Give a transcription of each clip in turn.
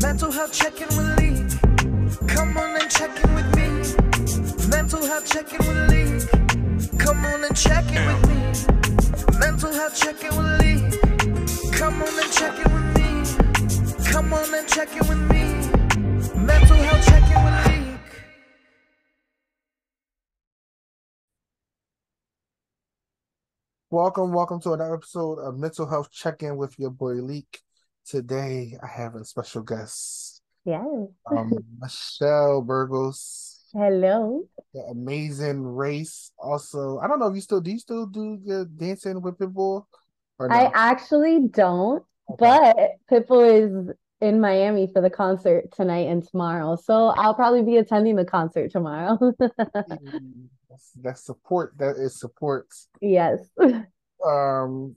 Mental health check-in with Lee. Come on and check in with me. Mental health check-in with Lee. Come on and check in with me. Mental health check-in with Lee. Come on and check in with me. Come on and check in with me. Mental health check-in with Lee. Welcome, welcome to another episode of Mental Health Check-In with your boy Leek. Today I have a special guest, Yes. um, Michelle Burgos, Hello. the amazing race. Also, I don't know if you still do you still do your dancing with Pitbull or I actually don't, Okay. but Pitbull is in Miami for the concert tonight and tomorrow. So I'll probably be attending the concert tomorrow. Mm, That's, that's support. That is support. Yes. Um,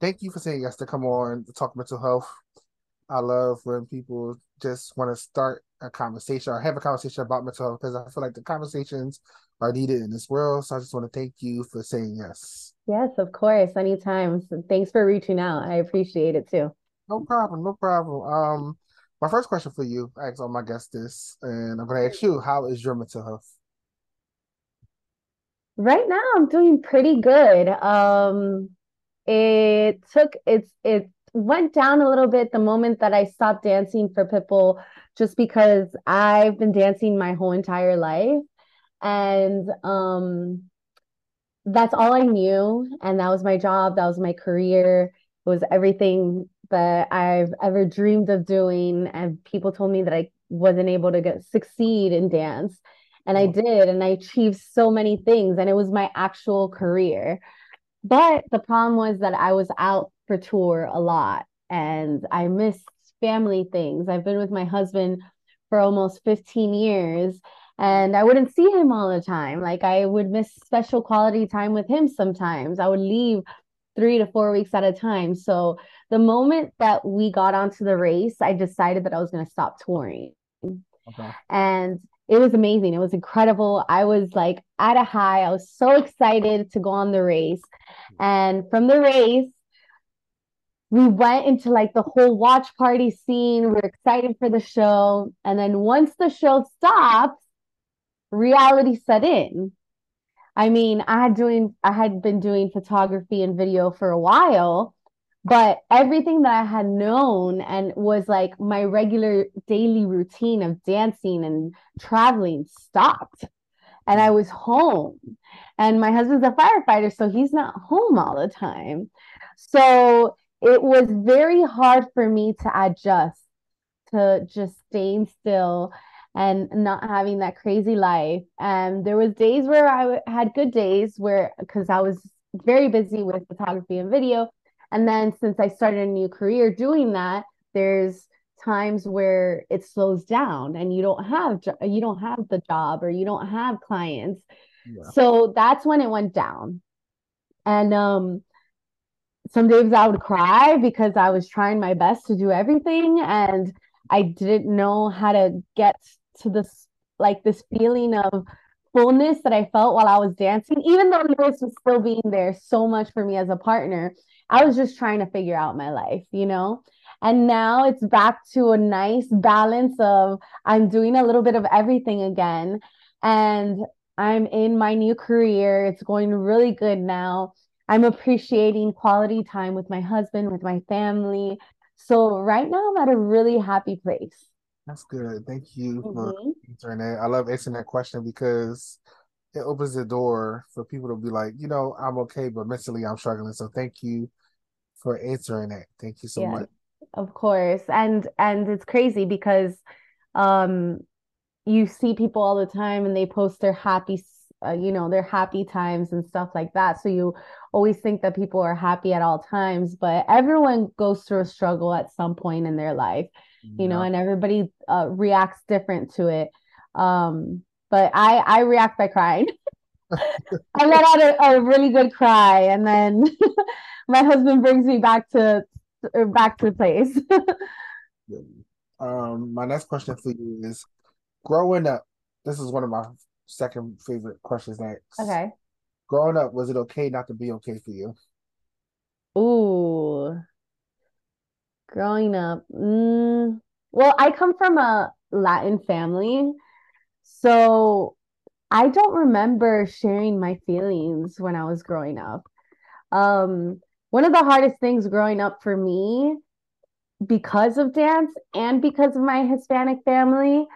thank you for saying yes to come on to talk mental health. I love when people just want to start a conversation or have a conversation about mental health because I feel like the conversations are needed in this world. So I just want to thank you for saying yes. Yes, of course. Anytime. So thanks for reaching out. I appreciate it too. No problem, no problem. Um, my first question for you, I ask all my guests this, and I'm gonna ask you, how is your mental health? Right now, I'm doing pretty good. Um, it took it's it went down a little bit the moment that I stopped dancing for Pitbull, just because I've been dancing my whole entire life, and um, that's all I knew, and that was my job, that was my career, it was everything that I've ever dreamed of doing, and people told me that I wasn't able to get succeed in dance. And I did, and I achieved so many things, and it was my actual career. But the problem was that I was out for tour a lot, and I missed family things. I've been with my husband for almost 15 years, and I wouldn't see him all the time. Like I would miss special quality time with him sometimes. I would leave three to four weeks at a time. So the moment that we got onto the race, I decided that I was going to stop touring Okay. and it was amazing. It was incredible. I was like at a high. I was so excited to go on the race. Hmm. And from the race, we went into like the whole watch party scene. We're excited for the show. And then once the show stopped, reality set in. I mean, I had doing I had been doing photography and video for a while, but everything that I had known and was like my regular daily routine of dancing and traveling stopped. And I was home. And my husband's a firefighter, so he's not home all the time. So it was very hard for me to adjust to just staying still and not having that crazy life. And there was days where I w- had good days where because I was very busy with photography and video. And then since I started a new career doing that, there's times where it slows down and you don't have jo- you don't have the job or you don't have clients. Yeah. So that's when it went down. And um some days I would cry because I was trying my best to do everything and I didn't know how to get to this like this feeling of fullness that I felt while I was dancing, even though Luis was still being there so much for me as a partner. I was just trying to figure out my life, you know? And now it's back to a nice balance of I'm doing a little bit of everything again. And I'm in my new career. It's going really good now. I'm appreciating quality time with my husband, with my family. So right now I'm at a really happy place. That's good. Thank you for Mhm. answering that. I love answering that question because it opens the door for people to be like, you know, I'm okay, but mentally I'm struggling. So thank you for answering that. Thank you so Yeah. much. Of course. And and it's crazy because um you see people all the time and they post their happy uh, you know their happy times and stuff like that. So you always think that people are happy at all times, but everyone goes through a struggle at some point in their life, you know, and everybody uh, reacts different to it. Um but I I react by crying. I let out a, a really good cry and then my husband brings me back to uh, back to place. Um, my next question for you is growing up, this is one of my second favorite questions next. Okay. Growing up, was it okay not to be okay for you? Ooh. Growing up, mm, well, I come from a Latin family, so I don't remember sharing my feelings when I was growing up. Um, one of the hardest things growing up for me, because of dance and because of my Hispanic family,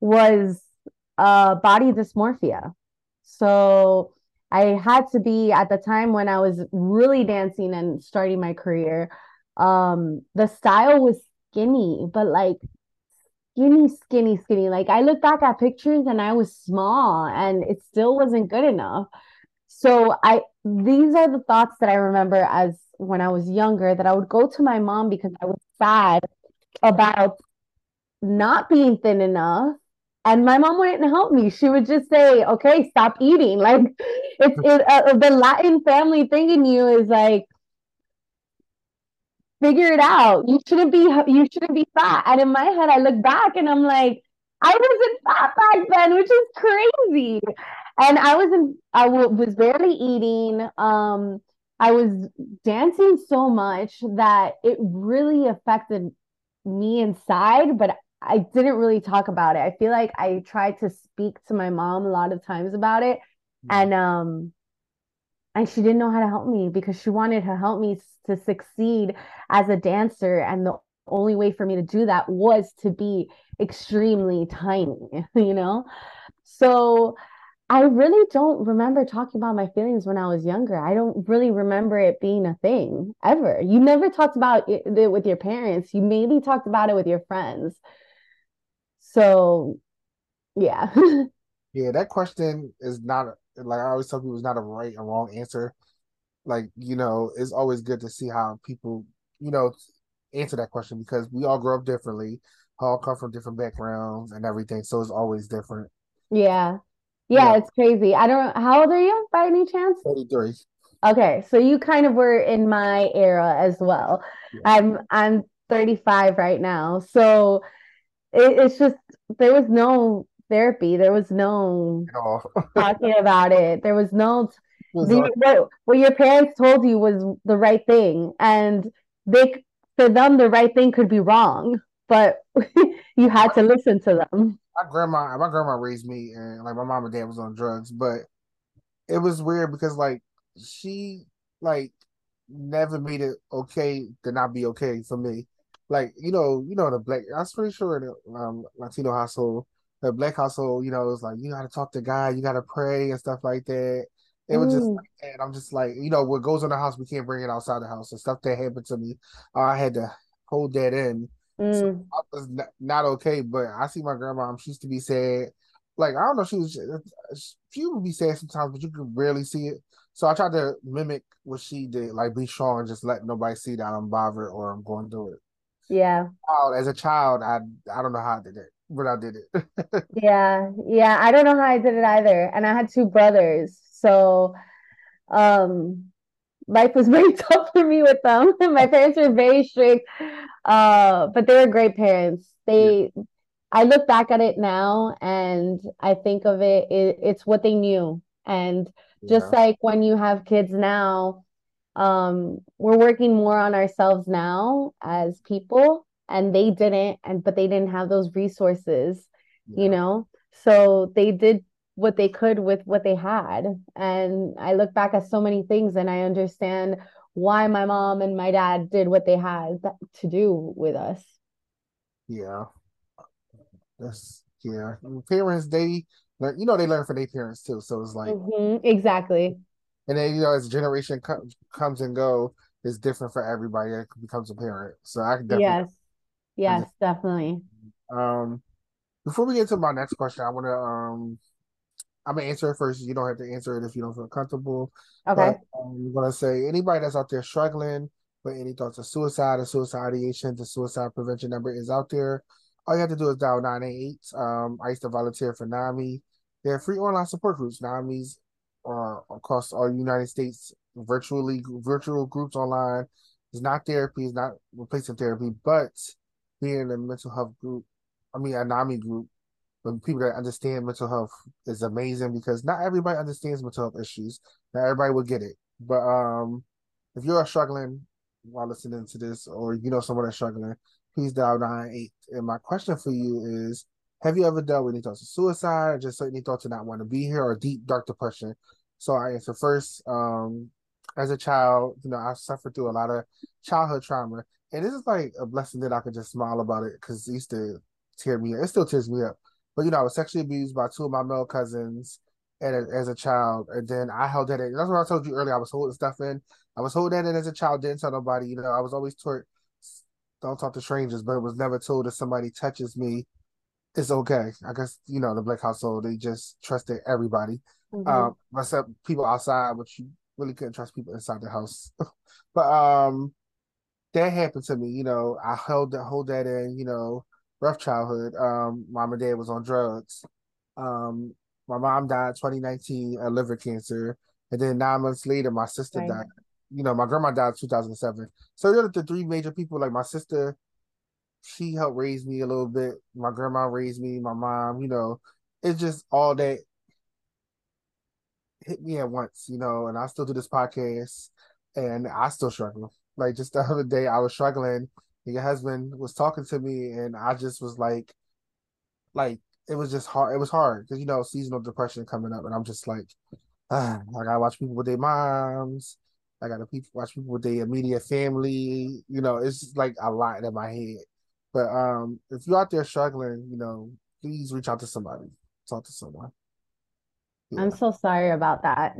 was uh, body dysmorphia. So I had to be at the time when I was really dancing and starting my career. Um, the style was skinny, but like skinny, skinny, skinny. Like I look back at pictures and I was small and it still wasn't good enough. So I these are the thoughts that I remember as when I was younger that I would go to my mom because I was sad about not being thin enough. And my mom wouldn't help me. She would just say, "Okay, stop eating." Like it's it, uh, the Latin family thing in you is like, figure it out. You shouldn't be you shouldn't be fat. And in my head, I look back and I'm like, I wasn't fat back then, which is crazy. And I wasn't I w- was barely eating. Um, I was dancing so much that it really affected me inside, but I didn't really talk about it. I feel like I tried to speak to my mom a lot of times about it. Mm-hmm. And um and she didn't know how to help me because she wanted to help me to succeed as a dancer and the only way for me to do that was to be extremely tiny you know so i really don't remember talking about my feelings when i was younger i don't really remember it being a thing ever you never talked about it with your parents you maybe talked about it with your friends so yeah yeah that question is not like I always tell people, it's not a right or wrong answer. Like you know, it's always good to see how people you know answer that question because we all grow up differently, all come from different backgrounds and everything, so it's always different. Yeah. Yeah, yeah. it's crazy. I don't how old are you by any chance? 33. Okay, so you kind of were in my era as well. Yeah. I'm I'm 35 right now. So it, it's just there was no therapy. There was no talking about it. There was no the, what, what your parents told you was the right thing, and they for them the right thing could be wrong, but you had to listen to them. My grandma, my grandma raised me, and like my mom and dad was on drugs, but it was weird because like she like never made it okay to not be okay for me. Like you know, you know the black. I was pretty sure the um, Latino household, the black household, you know, it's like you gotta talk to God, you gotta pray and stuff like that. It was just mm. like and I'm just like, you know, what goes in the house, we can't bring it outside the house. And stuff that happened to me, I had to hold that in. Mm. So I was not, not, okay, but I see my grandma, she used to be sad. Like, I don't know, she was, she would be sad sometimes, but you could rarely see it. So I tried to mimic what she did, like be strong and just let nobody see that I'm bothered or I'm going through it. Yeah. As a child, I I don't know how I did it but I did it. yeah, yeah. I don't know how I did it either. And I had two brothers. So um life was very tough for me with them. My parents were very strict. Uh, but they were great parents. They yeah. I look back at it now and I think of it, it it's what they knew. And just yeah. like when you have kids now, um, we're working more on ourselves now as people and they didn't and but they didn't have those resources yeah. you know? So they did what they could with what they had. And i look back at so many things and i understand why my mom and my dad did what they had to do with us. Yeah. That's yeah. Parents they learn you know they learn from their parents too so it's like mm-hmm, exactly and then you know as generation co- comes and go it's different for everybody that becomes a parent so i can definitely yes Yes, definitely. Um, before we get to my next question, I want to um, I'm gonna answer it first. You don't have to answer it if you don't feel comfortable. Okay. But, um, I'm gonna say anybody that's out there struggling with any thoughts of suicide or suicide ideation, the suicide prevention number is out there. All you have to do is dial 988. Um, I used to volunteer for NAMI. They're free online support groups. NAMI's are across all United States, virtually virtual groups online. It's not therapy, it's not replacing therapy, but being in a mental health group, I mean, a NAMI group, but people that understand mental health is amazing because not everybody understands mental health issues. Not everybody will get it. But um, if you're struggling while listening to this, or you know someone that's struggling, Please dial nine eight. And my question for you is: Have you ever dealt with any thoughts of suicide, or just certain thoughts of not want to be here, or deep dark depression? So I answer first. Um, as a child, you know, I suffered through a lot of childhood trauma, and this is like a blessing that I could just smile about it because it used to tear me. Up. It still tears me up. But you know, I was sexually abused by two of my male cousins, and as a child, and then I held that in. That's what I told you earlier. I was holding stuff in. I was holding that in as a child. Didn't tell nobody. You know, I was always taught don't talk to strangers, but it was never told if somebody touches me, it's okay. I guess you know the black household they just trusted everybody, mm-hmm. um, except people outside, which you really couldn't trust people inside the house. but um, that happened to me. You know, I held that hold that in. You know, rough childhood. Um, mom and dad was on drugs. Um, my mom died 2019 of liver cancer, and then nine months later, my sister right. died. You know, my grandma died 2007. So they're the three major people. Like my sister, she helped raise me a little bit. My grandma raised me. My mom, you know, it's just all that hit me at once, you know. And I still do this podcast, and I still struggle. Like just the other day, I was struggling. Your husband was talking to me, and I just was like, like it was just hard. It was hard because you know seasonal depression coming up, and I'm just like, ah, I gotta watch people with their moms. I gotta watch people with their immediate family. You know, it's just like a lot in my head. But um, if you're out there struggling, you know, please reach out to somebody, talk to someone. Yeah. I'm so sorry about that.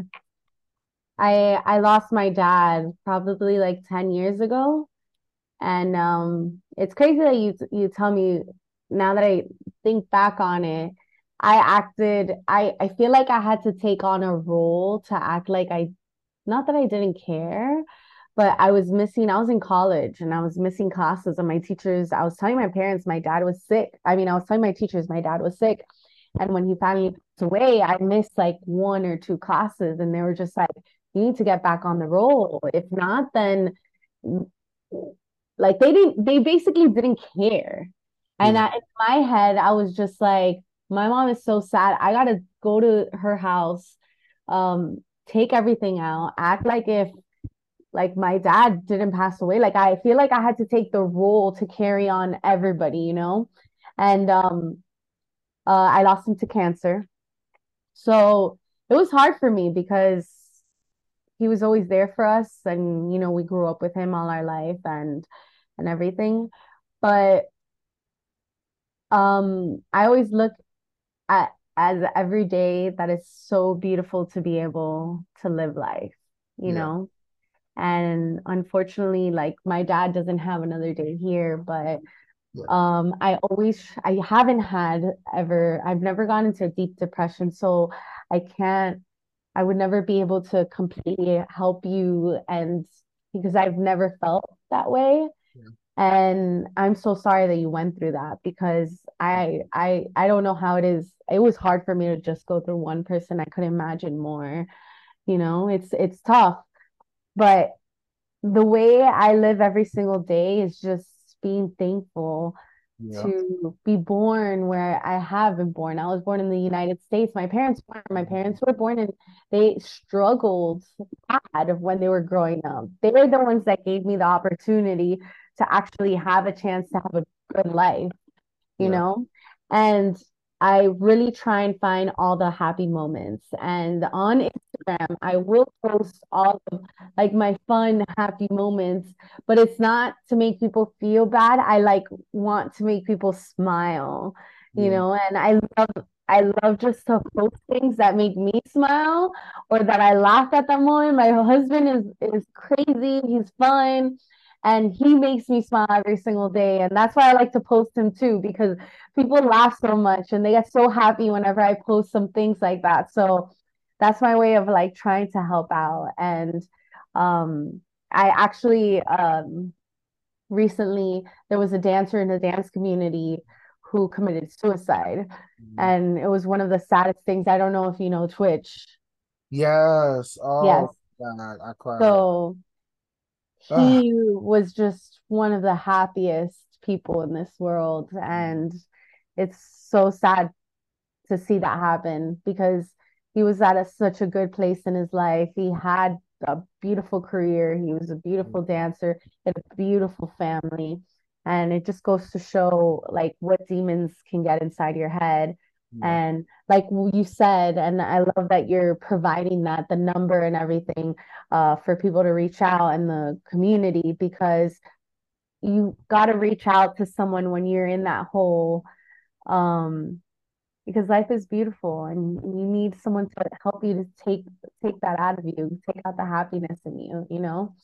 I I lost my dad probably like 10 years ago. And um it's crazy that you you tell me now that I think back on it, I acted I I feel like I had to take on a role to act like I not that I didn't care, but I was missing I was in college and I was missing classes and my teachers I was telling my parents my dad was sick. I mean, I was telling my teachers my dad was sick. And when he finally passed away, I missed like one or two classes and they were just like you need to get back on the roll. If not then like they didn't they basically didn't care and I, in my head, I was just like, my mom is so sad. I gotta go to her house, um, take everything out, act like if like my dad didn't pass away. Like I feel like I had to take the role to carry on everybody, you know? And um uh I lost him to cancer. So it was hard for me because he was always there for us and you know we grew up with him all our life and and everything but um i always look at as every day that is so beautiful to be able to live life you yeah. know and unfortunately like my dad doesn't have another day here but um i always i haven't had ever i've never gone into deep depression so i can't i would never be able to completely help you and because i've never felt that way. And i'm so sorry that you went through that because i i i don't know how it is. It was hard for me to just go through one person. I could imagine more you know? It's it's tough but the way i live every single day is just being thankful yeah. to be born where I have been born. I was born in the United States. My parents were my mm-hmm. parents were born and they struggled bad when they were growing up. They were the ones that gave me the opportunity to actually have a chance to have a good life, you yeah. know? And I really try and find all the happy moments. And on Instagram, I will post all of like my fun, happy moments, but it's not to make people feel bad. I like want to make people smile, you yeah. know, and I love I love just to post things that make me smile or that I laugh at the moment. My husband is is crazy, he's fun and he makes me smile every single day and that's why i like to post him too because people laugh so much and they get so happy whenever i post some things like that. So that's my way of like trying to help out and um i actually um recently there was a dancer in the dance community who committed suicide mm-hmm. and it was one of the saddest things. I don't know if you know twitch. Yes. Oh yes. God, I cried. so he was just one of the happiest people in this world and it's so sad to see that happen because he was at a, such a good place in his life. He had a beautiful career. He was a beautiful mm. dancer had a beautiful family And it just goes to show like what demons can get inside your head. And like you said, and I love that you're providing that, the number and everything, uh, for people to reach out in the community because you got to reach out to someone when you're in that hole. Um, because life is beautiful and you need someone to help you to take take that out of you, take out the happiness in you, you know?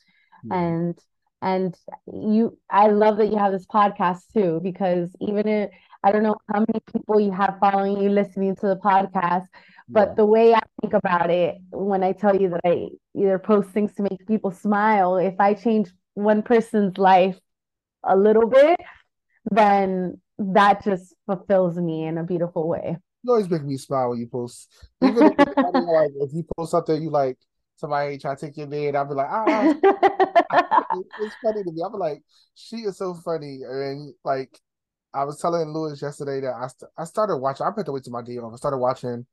Yeah. And and you I love that you have this podcast too, because even if I don't know how many people you have following you listening to the podcast, but Yeah. the way I think about it, when I tell you that I either post things to make people smile, if I change one person's life a little bit, then that just fulfills me in a beautiful way. You always make me smile when you post. Even if, like, if you post something you like somebody try to take your man, I'll be like, ah, it's funny to me. I'm like, she is so funny. And like I was telling Luis yesterday that I st- I started watching. I put the wait to my off. I started watching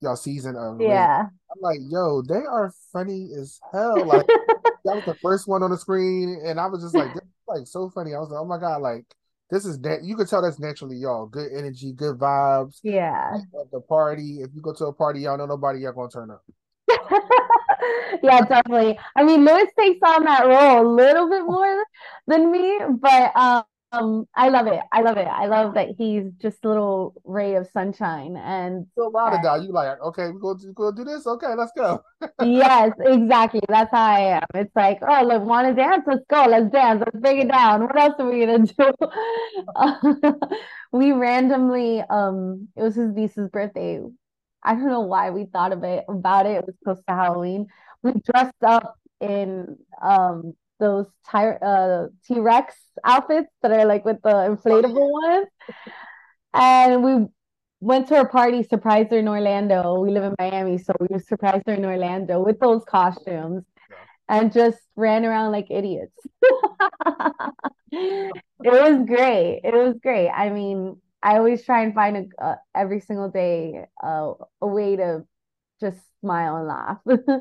y'all season of. Yeah. I'm like, yo, they are funny as hell. Like that was the first one on the screen, and I was just like, this is, like so funny. I was like, oh my god, like this is that you could tell that's naturally y'all. Good energy, good vibes. Yeah. The party, if you go to a party, y'all know nobody y'all gonna turn up. Yeah, definitely. I mean, Luis takes on that role a little bit more than me, but um, um, I love it. I love it. I love that he's just a little ray of sunshine. And So a lot of guys, you like, okay, we go do, go do this. Okay, let's go. yes, exactly. That's how I am. It's like, oh, look, want to dance? Let's go. Let's dance. Let's break it down. What else are we gonna do? we randomly, um, it was his niece's birthday. I don't know why we thought of it about it. It was close to Halloween. We dressed up in um those ty uh T-Rex outfits that are like with the inflatable ones. And we went to a party, surprised her in Orlando. We live in Miami, so we surprised her in Orlando with those costumes and just ran around like idiots. It was great. It was great. I mean, I always try and find a, uh, every single day uh, a way to just smile and laugh.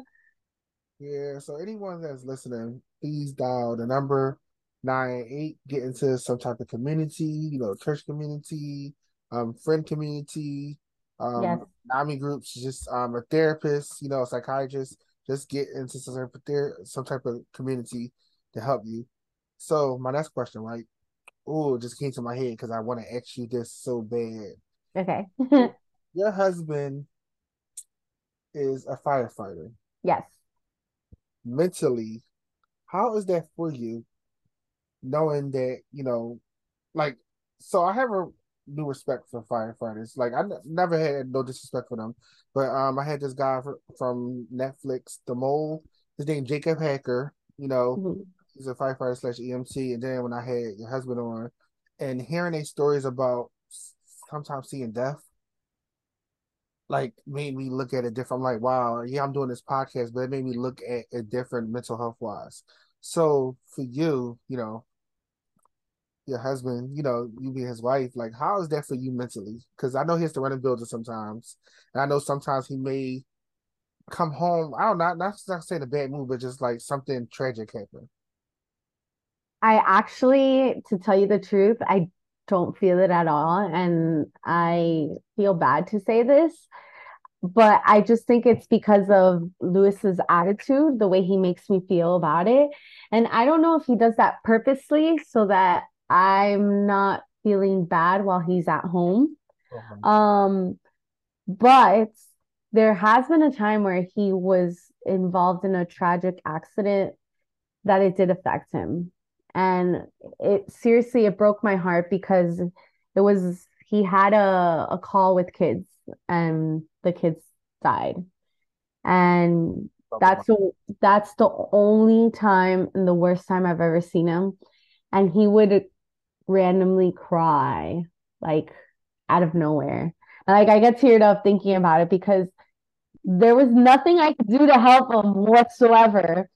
Yeah, so anyone that's listening, please dial the number nine eight, get into some type of community, you know, church community, um, friend community, Yes. um, NAMI groups, just um a therapist, you know, a psychiatrist, just get into some type of ther- some type of community to help you. So my next question, right? Oh, just came to my head because I want to ask you this so bad. Okay. Your husband is a firefighter. Yes. mentally, how is that for you, knowing that, you know, like, so I have a new respect for firefighters. Like, I n- never had no disrespect for them, but um, I had this guy fr- from Netflix, The Mole, his name Jacob Hecker, you know, Mhm. he's a firefighter slash EMT. And then when I had your husband on, and hearing these stories about sometimes seeing death, like made me look at it different. I'm like, wow, yeah, I'm doing this podcast, but it made me look at it different mental health wise. So for you, you know, your husband, you know, you be his wife, like how is that for you mentally? Because I know he has to run a building sometimes, and I know sometimes he may come home. I don't know, not not saying a bad mood, but just like something tragic happened. I actually, to tell you the truth, I don't feel it at all. And I feel bad to say this, but I just think it's because of Luis's attitude, the way he makes me feel about it. And I don't know if he does that purposely so that I'm not feeling bad while he's at home. Um, but there has been a time where he was involved in a tragic accident that it did affect him. And it seriously, it broke my heart because it was, he had a, a call with kids and the kids died. And that's the, that's the only time and the worst time I've ever seen him. And he would randomly cry like out of nowhere. And like I get teared up thinking about it because there was nothing I could do to help him whatsoever.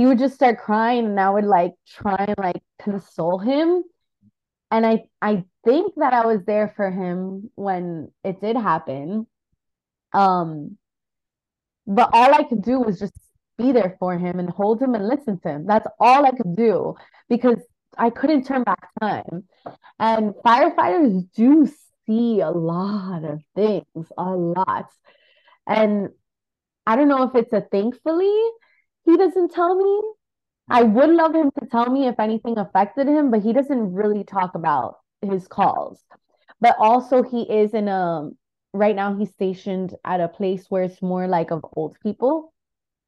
He would just start crying and I would like try and like console him. And I I think that I was there for him when it did happen. Um, but all I could do was just be there for him and hold him and listen to him. That's all I could do because I couldn't turn back time. And firefighters do see a lot of things, a lot. And I don't know if it's a thankfully he doesn't tell me. I mm. would love him to tell me if anything affected him, but he doesn't really talk about his calls. But also he is in a right now he's stationed at a place where it's more like of old people.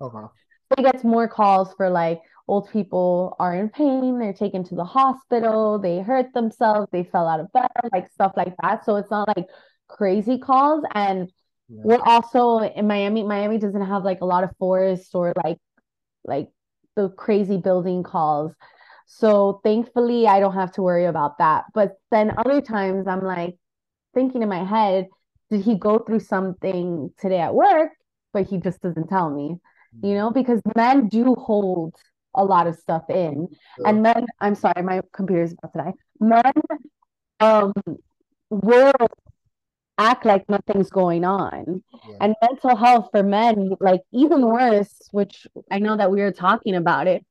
Okay. So he gets more calls for like old people are in pain, they're taken to the hospital, they hurt themselves, they fell out of bed, like stuff like that. So it's not like crazy calls. And Yeah. we're also in Miami. Miami doesn't have like a lot of forests or like like the crazy building calls. So thankfully I don't have to worry about that. But then other times I'm like thinking in my head, did he go through something today at work, but he just doesn't tell me, you know, because men do hold a lot of stuff in. Sure. And men, I'm sorry, my computer's about to die. Men um will act like nothing's going on. Yeah. And mental health for men, like even worse, which I know that we were talking about it,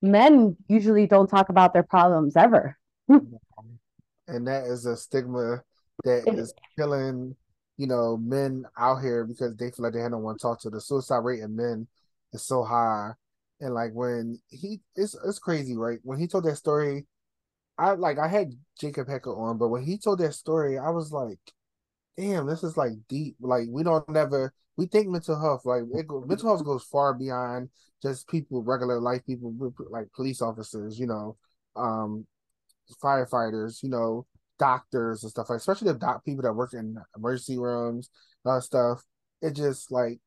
men usually don't talk about their problems ever. and that is a stigma that is killing you know men out here because they feel like they have no one to talk to the suicide rate in men is so high and like when he it's it's crazy right when he told that story i like i had jacob hecker on but when he told that story i was like damn this is like deep like we don't never we think mental health like it mental health goes far beyond just people regular life people like police officers you know um firefighters, you know, doctors and stuff like, especially the doc people that work in emergency rooms, uh, stuff. It just like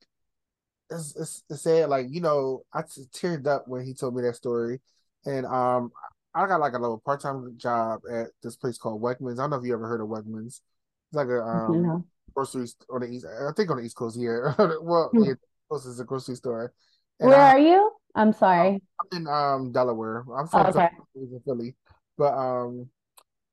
it's, it's it's sad. Like you know, I t- teared up when he told me that story, and um, I got like a little part time job at this place called Wegmans. I don't know if you ever heard of Wegmans. It's like a um grocery st- on the east. I think on the East Coast here. well, Hmm. yeah, is a grocery store. And Where I- are you? I'm sorry. I'm in um Delaware. I'm Oh, from okay. in Philly, but um,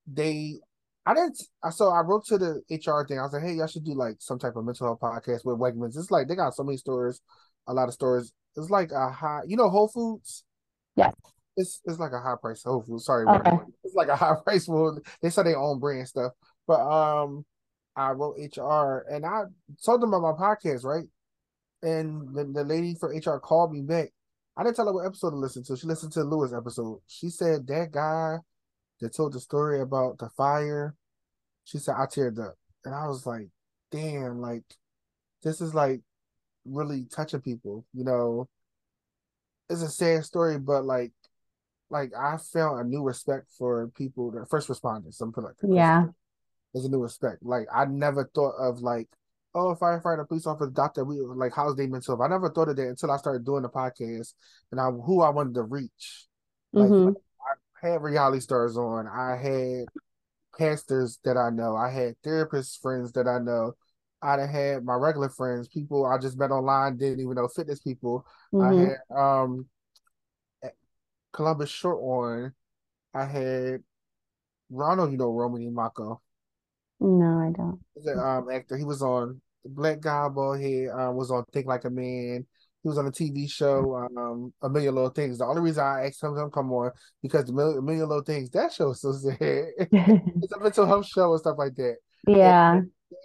they I didn't. I so I wrote to the HR thing. I was like, hey, y'all should do like some type of mental health podcast with Wegmans. It's like they got so many stores, a lot of stores. It's like a high, you know, Whole Foods. Yes. It's it's like a high price Whole Foods. Sorry, Okay. It's like a high price food. They sell their own brand stuff, but um, I wrote HR and I told them about my podcast, right? And the, the lady for HR called me back. I didn't tell her what episode to listen to. She listened to Luis episode. She said that guy that told the story about the fire. She said I teared up, and I was like, "Damn! Like, this is like really touching people." You know, it's a sad story, but like, like I felt a new respect for people, the first responders. Some put like that. Yeah. There's a new respect. Like I never thought of like, oh, firefighter, police officer, doctor. We like how's they mental. I never thought of that until I started doing the podcast and I who I wanted to reach. Like Mhm. I had reality stars on. I had pastors that I know. I had therapist friends that I know. I done had my regular friends, people I just met online, didn't even know fitness people. I Mhm. had um Columbus Short on. I had Ronald, you know, Romany Malco. No, I don't. He's an um actor. He was on the Black Bald Head, um, was on Think Like a Man. He was on a TV show, um, A Million Little Things. The only reason I asked him to come on because the Million, a Million Little Things, that show is so sad. it's a mental health show and stuff like that. Yeah.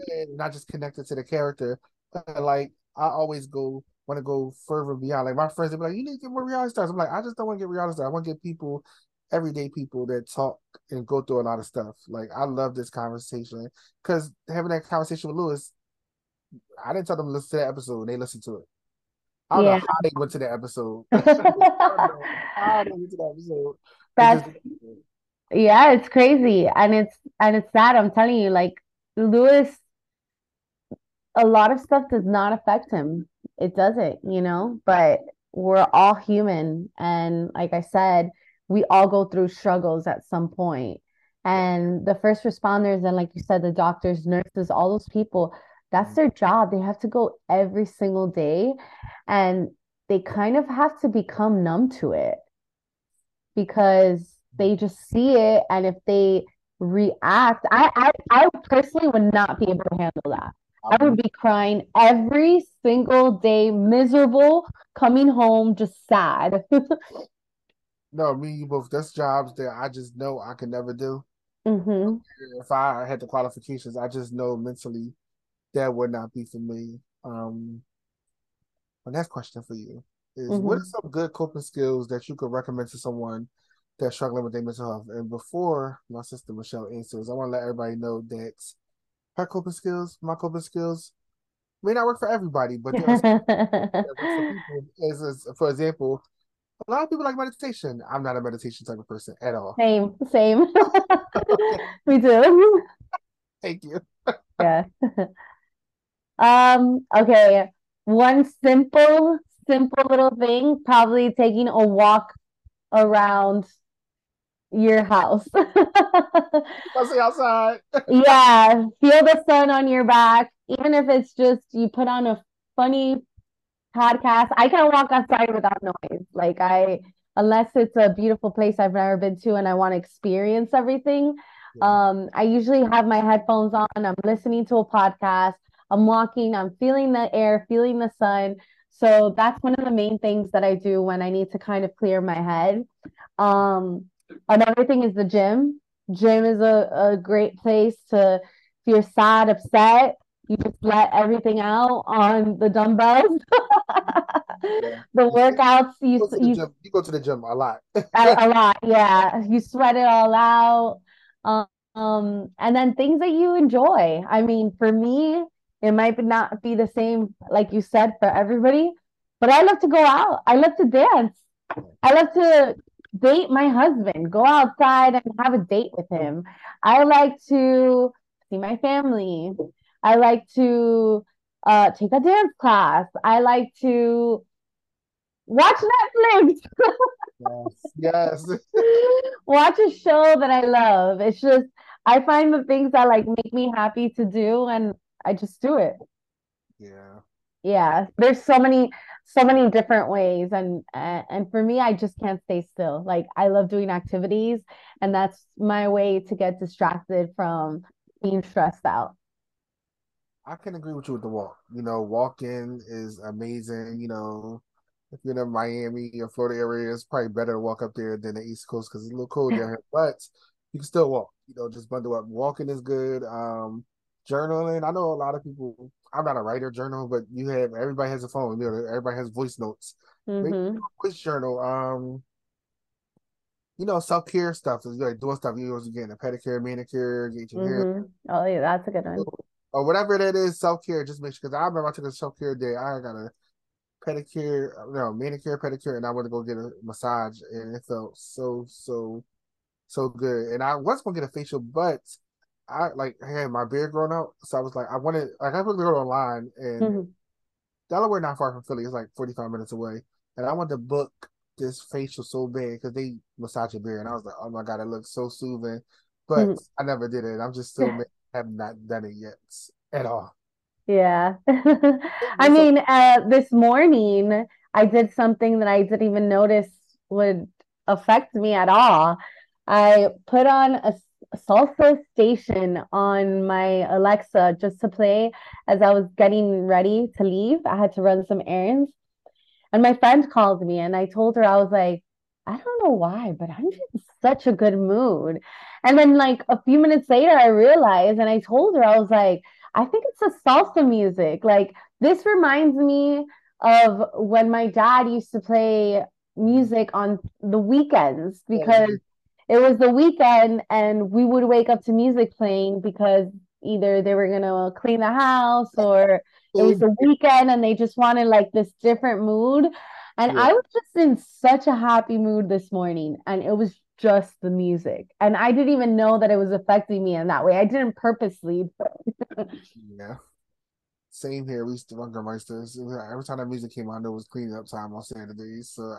And not just connected to the character. But like I always go want to go further beyond. Like my friends, they be like, "You need to get more reality stars." I'm like, I just don't want to get reality stars. I want to get people, everyday people that talk and go through a lot of stuff. Like I love this conversation because having that conversation with Luis, I didn't tell them to listen to that episode. They listened to it. I don't Yeah. know how they went to that episode. I don't know how they went to that episode. That's yeah, it's crazy. And it's and it's sad. I'm telling you, like Luis, a lot of stuff does not affect him. It doesn't, you know, but we're all human. And like I said, we all go through struggles at some point. And the first responders, and like you said, the doctors, nurses, all those people, that's mm-hmm. their job. They have to go every single day. And they kind of have to become numb to it because they just see it. And if they react, I, I, I personally would not be able to handle that. I would mm-hmm. be crying every single day, miserable, coming home just sad. no, me and you both. That's jobs that I just know I can never do. hmm If I had the qualifications, I just know mentally that would not be for me. Um, my next question for you is: What are some good coping skills that you could recommend to someone that's struggling with their mental health? And before my sister Michelle answers, I want to let everybody know that her coping skills, my coping skills, may not work for everybody, but there are some that work for people. As, as for example, a lot of people like meditation. I'm not a meditation type of person at all. Same, same. Me too. thank you. Yeah. Um, okay. One simple, simple little thing, probably taking a walk around your house. See outside. Yeah, feel the sun on your back, even if it's just you put on a funny podcast. I can't walk outside without noise. Like I, unless it's a beautiful place I've never been to and I want to experience everything. Yeah. Um, I usually have my headphones on. I'm listening to a podcast. I'm walking. I'm feeling the air, feeling the sun. So that's one of the main things that I do when I need to kind of clear my head. Um, another thing is the gym. Gym is a, a great place to, if you're sad, upset, you just let everything out on the dumbbells. Yeah. The workouts you go to the you gym. You go to the gym a lot. a, a lot, yeah. You sweat it all out. Um, um, and then things that you enjoy. I mean, for me, it might not be the same, like you said, for everybody, but I love to go out. I love to dance. I love to date my husband, go outside and have a date with him. I like to see my family. I like to uh, take a dance class. I like to watch Netflix. Yes, yes. Watch a show that I love. It's just I find the things that like make me happy to do and I just do it. Yeah. Yeah, there's so many so many different ways and and and for me I just can't stay still. Like I love doing activities and that's my way to get distracted from being stressed out. I can agree with you with the walk. You know, walking is amazing. You know, if you're in Miami or Florida area, it's probably better to walk up there than the East Coast because it's a little cold down here. But you can still walk. You know, just bundle up. Walking is good. Um, journaling. I know a lot of people. I'm not a writer journal, but you have everybody has a phone. You know, everybody has voice notes. Hmm a voice journal. Um, you know, self care stuff is like doing stuff. You know, getting a pedicure, manicure, get your hair hmm Oh yeah, that's a good one. Or whatever that is, self care. Just make sure because I remember I took a self care day. I got a pedicure, no manicure, pedicure, and I went to go get a massage, and it felt so so so good. And I was gonna get a facial, but I like I had my beard grown out, so I was like, I wanted like I looked it online, and hmm Delaware not far from Philly. It's like forty five minutes away, and I wanted to book this facial so bad because they massage your beard, and I was like, oh my god, it looks so soothing, but hmm I never did it. I'm just still have not done it yet at all. Yeah. I mean, uh, this morning I did something that I didn't even notice would affect me at all. I put on a salsa station on my Alexa just to play as I was getting ready to leave. I had to run some errands. And my friend called me and I told her, I was like, I don't know why, but I'm just in such a good mood. And then, like, a few minutes later, I realized and I told her, I was like, I think it's the salsa music. Like, this reminds me of when my dad used to play music on the weekends because it was the weekend and we would wake up to music playing because either they were gonna clean the house or it was the weekend and they just wanted like this different mood. And Yeah. I was just in such a happy mood this morning, and it was just the music. And I didn't even know that it was affecting me in that way. I didn't purposely, but Yeah. Same here. We used to run Grandmeisters. Every time that music came on, there was cleaning up time on Saturdays. So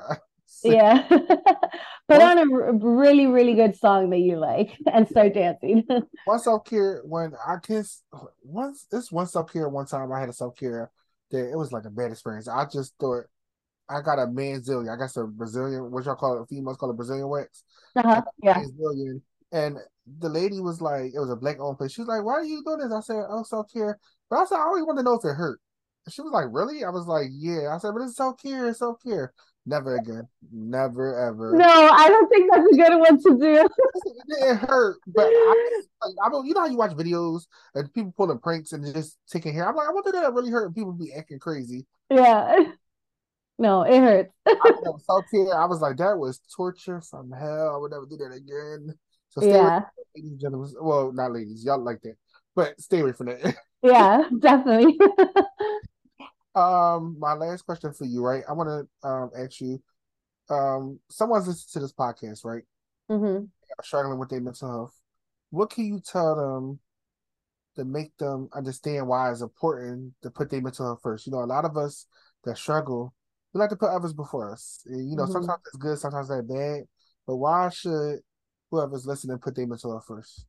yeah. Put on a r- really, really good song that you like and start dancing. one self care when I kiss once this one self care one time I had a self care that it was like a bad experience. I just thought I got a manzilian. I got some Brazilian, what y'all call it, females call it Brazilian wax. Uh-huh. Yeah. manzilian. And the lady was like, it was a black owned place. She was like, Why are you doing this? I said, Oh, self care. But I said, I always want to know if it hurt. And she was like, Really? I was like, Yeah. I said, But it's self care, it's self care. Never again. Never ever. No, I don't think that's a good one to do. It didn't hurt, but I, like, I don't. You know how you watch videos and people pulling pranks and just taking hair. I'm like, I wonder if that really hurt. and People be acting crazy. Yeah. No, it hurts. I was scared. I was like, that was torture from hell. I would never do that again. So stay Yeah. away from ladies and gentlemen. Well, not ladies. Y'all like that, but stay away from that. Yeah, definitely. Um, my last question for you, right? I want to um ask you, um, someone's listening to this podcast, right? hmm Struggling with their mental health. What can you tell them to make them understand why it's important to put their mental health first? You know, a lot of us that struggle, we like to put others before us. And, you know, Mhm. sometimes it's good, sometimes that's bad. But why should whoever's listening put their mental health first?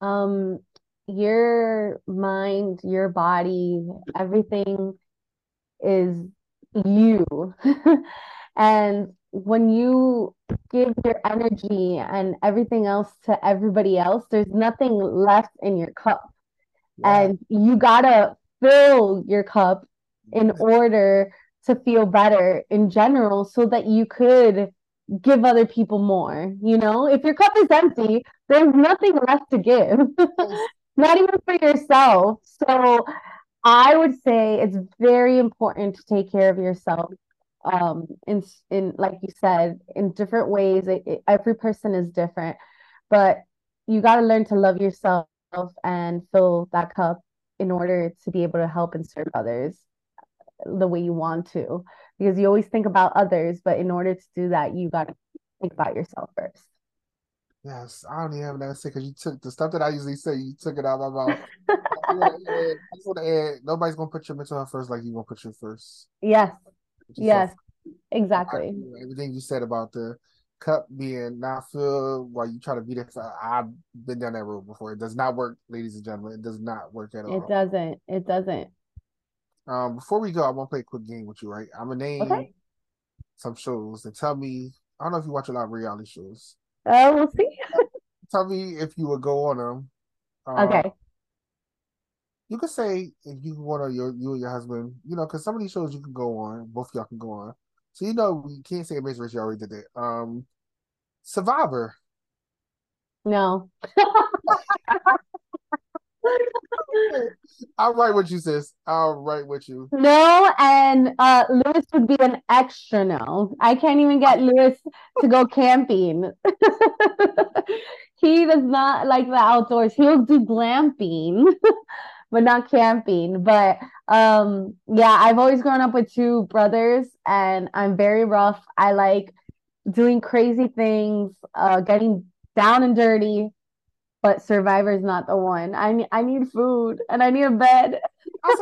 Um, your mind, your body, everything is you. And when you give your energy and everything else to everybody else, there's nothing left in your cup. And you gotta fill your cup in order to feel better in general so that you could give other people more. You know, if your cup is empty, there's nothing left to give, not even for yourself. So I would say it's very important to take care of yourself. Um, in in like you said, in different ways. It, it- every person is different, but you got to learn to love yourself and fill that cup in order to be able to help and serve others the way you want to. Because you always think about others, but in order to do that, you got to think about yourself first. Yes, I don't even have that to say because you took the stuff that I usually say, you took it out of my mouth. I wanna add- I just want to add, nobody's gonna put your mental health first like you gonna put your first. Yes, yourself yes, exactly. I- everything you said about the cup being not filled while you try to be there. I've been down that road before. It does not work, ladies and gentlemen. It does not work at all. It doesn't. It doesn't. Um, before we go, I want to play a quick game with you, right? I'm gonna name Okay. some shows and tell me. I don't know if you watch a lot of reality shows. Uh, we'll see. Tell me if you would go on them. Um, Okay. You could say if you want to, your you and your husband, you know, because some of these shows you can go on, both y'all can go on. So you know, we can't say Amazing Race. You already did that. Um, Survivor. No. I'll write with you, sis. I'll write with you. No, and uh Luis would be an extra no. I can't even get Luis to go camping. He does not like the outdoors. He'll do glamping, but not camping. But um yeah, I've always grown up with two brothers and I'm very rough. I like doing crazy things, uh getting down and dirty, but Survivor's not the one. I need I need food and I need a bed.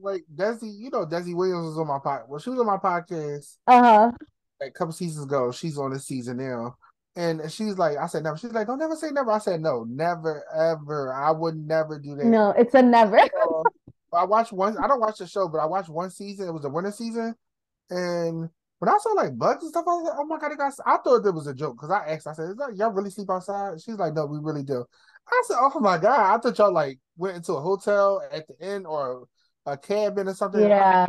Like Desi, you know, Desi Williams was on my podcast. Well, she was on my podcast Uh-huh. like, a couple seasons ago. She's on this season now. And she's like, I said never. She's like, don't never say never. I said no, never, ever. I would never do that. No, it's a never. Uh, I watched one. I don't watch the show, but I watched one season. It was the winter season, and when I saw like bugs and stuff, I was like, "Oh my god, got!" I thought it was a joke because I asked. I said, "Is that y'all really sleep outside?" She's like, "No, we really do." I said, "Oh my god, I thought y'all like went into a hotel at the end or a cabin or something." Yeah.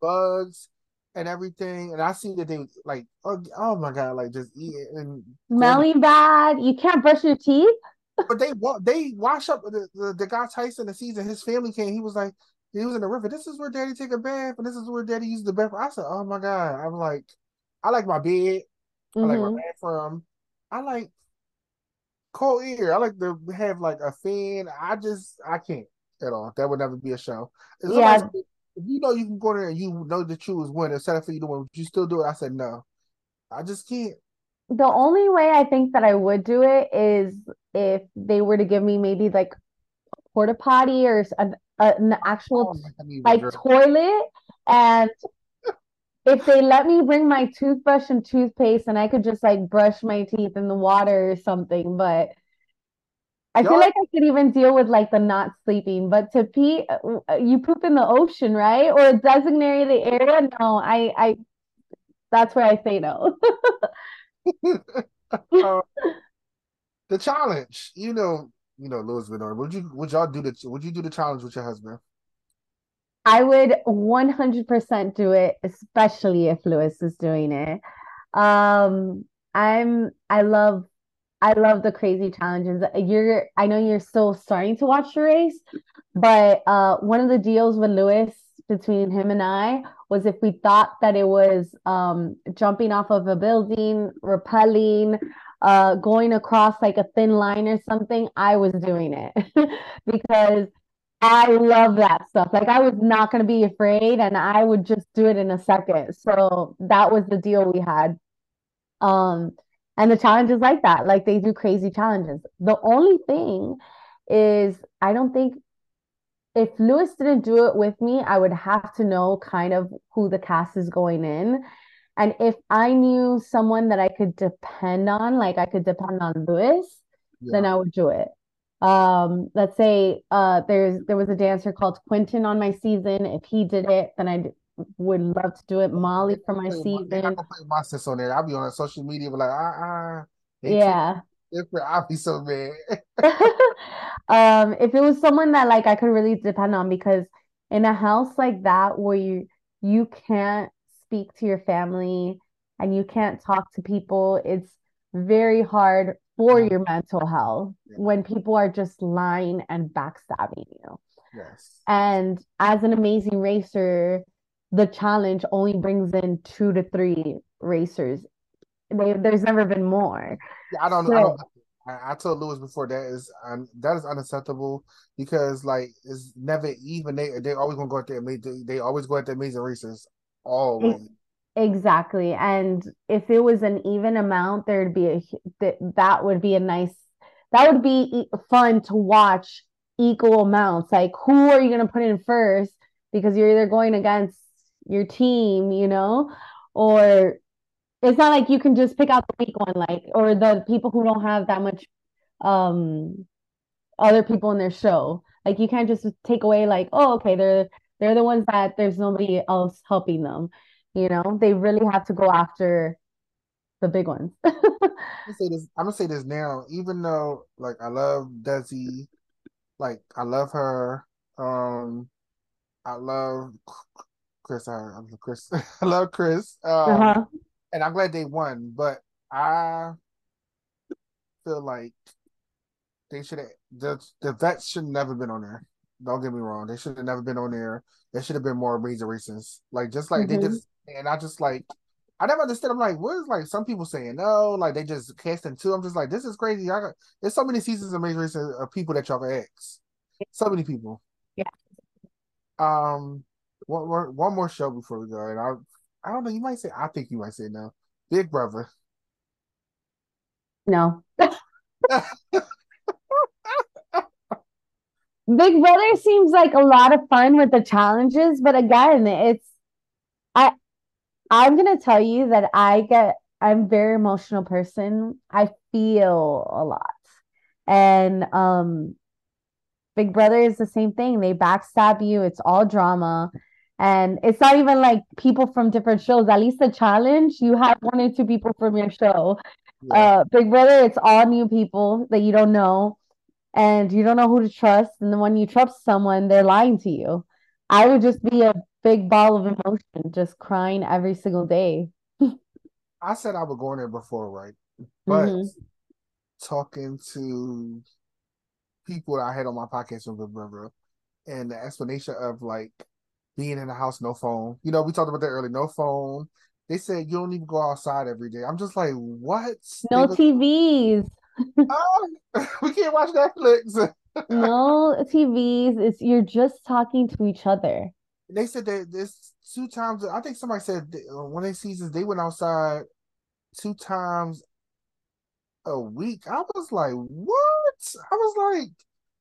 bugs and everything, and I see that they like, oh, oh my god, like just eating. And Smelling bad. You can't brush your teeth. but they they wash up the, the the guy Tyson the season. His family came. He was like, he was in the river. This is where Daddy take a bath, and this is where Daddy used the bathroom. I said, oh my god. I'm like, I like my bed. I like my Mhm. bathroom. I like cold air. I like to have like a fan. I just I can't at all. That would never be a show. If Yeah. said, If you know you can go there and you know that you was winning, instead of for you to win, would you still do it? I said no. I just can't. The only way I think that I would do it is if they were to give me maybe like a porta potty or an, Oh, actual my God, I need like toilet and if they let me bring my toothbrush and toothpaste and I could just like brush my teeth in the water or something, but I feel like I could even deal with like the not sleeping, but to pee, uh, you poop in the ocean, right? Or designated area? No, I, I, that's where I say no. Uh, the challenge, you know, you know, Luis on. Would you would y'all do the would you do the challenge with your husband? I would 100% do it, especially if Luis is doing it. Um, I'm I love I love the crazy challenges. You're I know you're still starting to watch the race, but uh one of the deals with Luis between him and I was if we thought that it was um jumping off of a building, rappelling, uh going across like a thin line or something, I was doing it because I love that stuff. Like I was not going to be afraid and I would just do it in a second. So that was the deal we had. Um and the challenges like that, like they do crazy challenges. The only thing is I don't think if Luis didn't do it with me, I would have to know kind of who the cast is going in. And if I knew someone that I could depend on, like I could depend on Luis, yeah. then I would do it. Um let's say uh there's there was a dancer called Quentin on my season. If he did it then I would love to do it. Molly for my season. my sis on there I'll be on social media but like ah uh, uh, yeah. different. I'll be so mad. Um if it was someone that like I could really depend on because in a house like that where you you can't speak to your family and you can't talk to people it's very hard for your mental health when people are just lying and backstabbing you. Yes. And as an amazing racer, the challenge only brings in two to three racers. They, there's never been more. Yeah, I don't know. So, I, I, told Luis before that is um, that is unacceptable because like it's never even. They they always gonna go out there they, they always go at the amazing racers always. Exactly. And if it was an even amount, there'd be a that that would be a nice that would be fun to watch equal amounts. Like who are you going to put in first because you're either going against your team, you know, or it's not like you can just pick out the weak one like or the people who don't have that much um other people in their show. Like you can't just take away like, oh, okay, they're they're the ones that there's nobody else helping them. You know, they really have to go after the big ones. I'm, gonna say this, I'm gonna say this now, even though like I love Desi, like I love her. Um I love Chris. I, I love Chris. I love Chris. Um, uh-huh. and I'm glad they won, but I feel like they should have the the vets should never been on there. Don't get me wrong. They should have never been on there. There should have been more major races. Like just like mm-hmm. they just and I just like I never understood. I'm like, what is like some people saying no, like they just casting two. I'm just like, this is crazy. I got there's so many seasons of Major Races of people that y'all can ask. So many people. Yeah. Um, one more one more show before we go, and I I don't know. You might say I think you might say no. Big Brother. No. Big Brother seems like a lot of fun with the challenges, but again, it's I I'm gonna tell you that I get I'm very emotional person. I feel a lot. And um Big Brother is the same thing. They backstab you. It's all drama. And it's not even like people from different shows. At least the challenge, you have one or two people from your show. Yeah. Uh Big Brother, it's all new people that you don't know and you don't know who to trust. And then when you trust someone, they're lying to you. I would just be a big ball of emotion, just crying every single day. I said I would go in there before, right? But mm-hmm. talking to people that I had on my podcast with brother and the explanation of like being in the house, no phone. You know, we talked about that earlier, no phone. They said you don't even go outside every day. I'm just like, what? No TVs. Oh, we can't watch Netflix. no TVs. It's you're just talking to each other they said that this two times. I think somebody said uh, one of these seasons they went outside two times a week. I was like, what? I was like,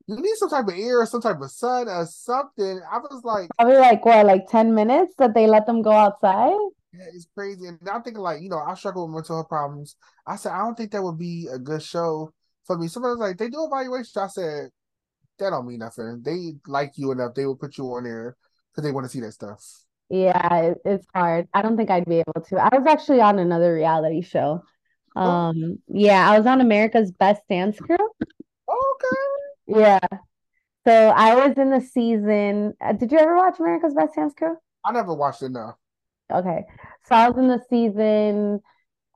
you need some type of air, some type of sun, or something. I was like, probably like what, like ten minutes that they let them go outside. Yeah, it's crazy. And I'm thinking like, you know, I struggle with mental health problems. I said, I don't think that would be a good show for me. Somebody was like, they do evaluation. I said, that don't mean nothing. They like you enough, they will put you on there because they want to see that stuff. Yeah, it's hard. I don't think I'd be able to. I was actually on another reality show. Oh. Um, yeah, I was on America's Best Dance Crew. Okay. Yeah. So I was in the season. uh, Did you ever watch America's Best Dance Crew? I never watched it now. Okay. So I was in the season,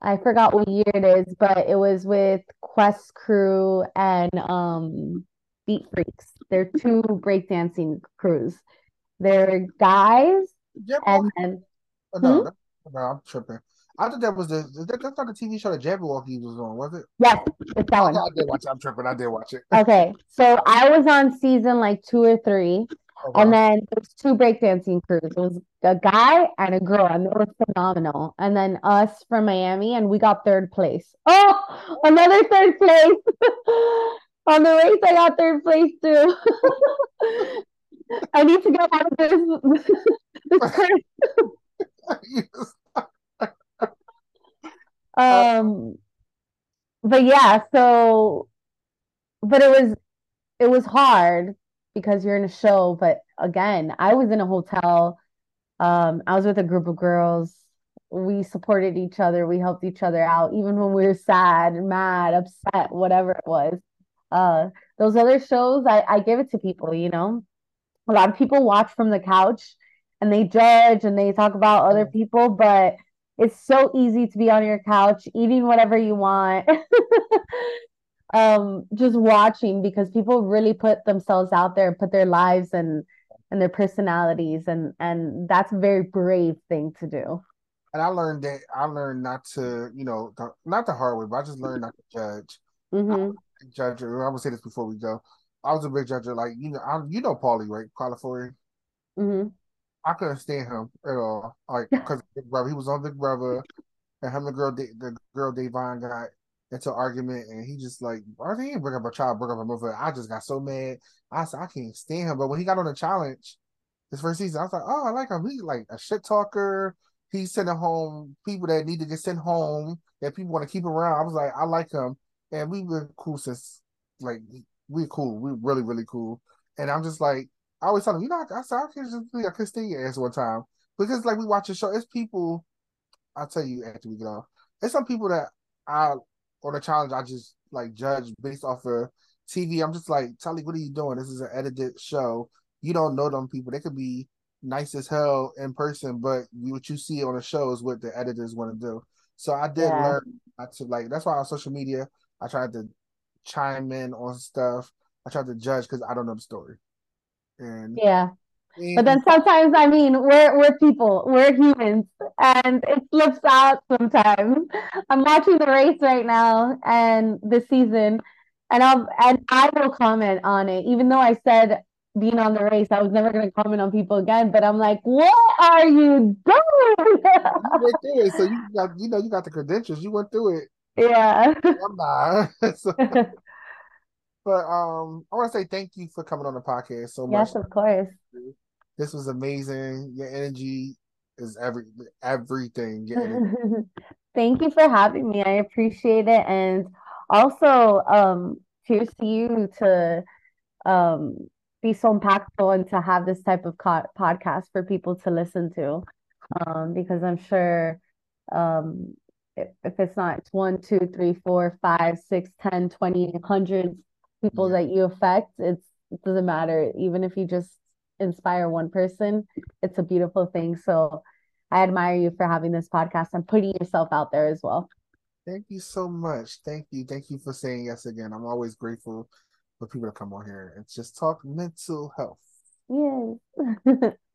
I forgot what year it is, but it was with Quest Crew and um Beat Freakz. They're two breakdancing crews. They're guys Jabbawockeez? and Oh, no, Hmm? no, I'm tripping. I thought that was the that, that's not the TV show that Jabbawockeez was on, was it? yes, it's that one. I did watch it. I'm tripping. I did watch it. Okay. So I was on season like two or three. Oh, And wow. then there was two breakdancing crews. It was a guy and a girl, and they were phenomenal. And then us from Miami, and we got third place. Oh, another third place. On the race, I got third place too. I need to get out of this. this curse. Um, but yeah, so but it was it was hard because you're in a show, but again, I was in a hotel. Um, I was with a group of girls. We supported each other, we helped each other out, even when we were sad, mad, upset, whatever it was. Uh, those other shows, I, I give it to people, you know. A lot of people watch from the couch and they judge and they talk about other Mhm. people, but it's so easy to be on your couch eating whatever you want. Um, just watching because people really put themselves out there, put their lives and and their personalities and and that's a very brave thing to do. And I learned that I learned not to, you know, the, not the hard way, but I just learned not to judge. hmm Judge. I'm gonna say this before we go. I was a big judge. Like you know, I, you know, Paulie, right? Calafiore. hmm I couldn't stand him at all. Like because Big Brother, he was on Big Brother, and him the girl, the girl Davon got into argument, and he just like, I think he bring up a child, bring up a mother. I just got so mad. I said I can't stand him. But when he got on the challenge, his first season, I was like, oh, I like him. He's like a shit talker. He's sending home people that need to get sent home that people want to keep around. I was like, I like him, and we've been cool since like we're cool. We're really really cool. And I'm just like, I always tell him, you know, I, I said I could just be a Christine ass one time because like we watch a show. It's people. I'll tell you after we get off. It's some people that I on a challenge I just like judge based off of TV. I'm just like, Tully, what are you doing? This is an edited show. You don't know them people. They could be nice as hell in person, but what you see on the show is what the editors want to do. So I did Yeah. learn to like. That's why on social media I tried to chime in on stuff. I tried to judge because I don't know the story. And, Yeah. But then sometimes, I mean, we're we're people, we're humans, and it slips out sometimes. I'm watching the race right now and the season, and I'll and I will comment on it, even though I said being on the race, I was never going to comment on people again. But I'm like, what are you doing? you went through it, so you got you know you got the credentials. You went through it. Yeah. I'm not. So- but um, I want to say thank you for coming on the podcast so much. Yes, of course. This was amazing. Your energy is every everything. Thank you for having me. I appreciate it. And also, um, cheers to you to um, be so impactful and to have this type of co podcast for people to listen to. Um, because I'm sure um, if, if it's not it's one, two, three, four, five, six, ten, twenty, hundreds people Yeah. that you affect, it's it doesn't matter. Even if you just inspire one person, it's a beautiful thing. So I admire you for having this podcast and putting yourself out there as well. Thank you so much. Thank you. Thank you for saying yes again. I'm always grateful for people to come on here and just talk mental health. Yes.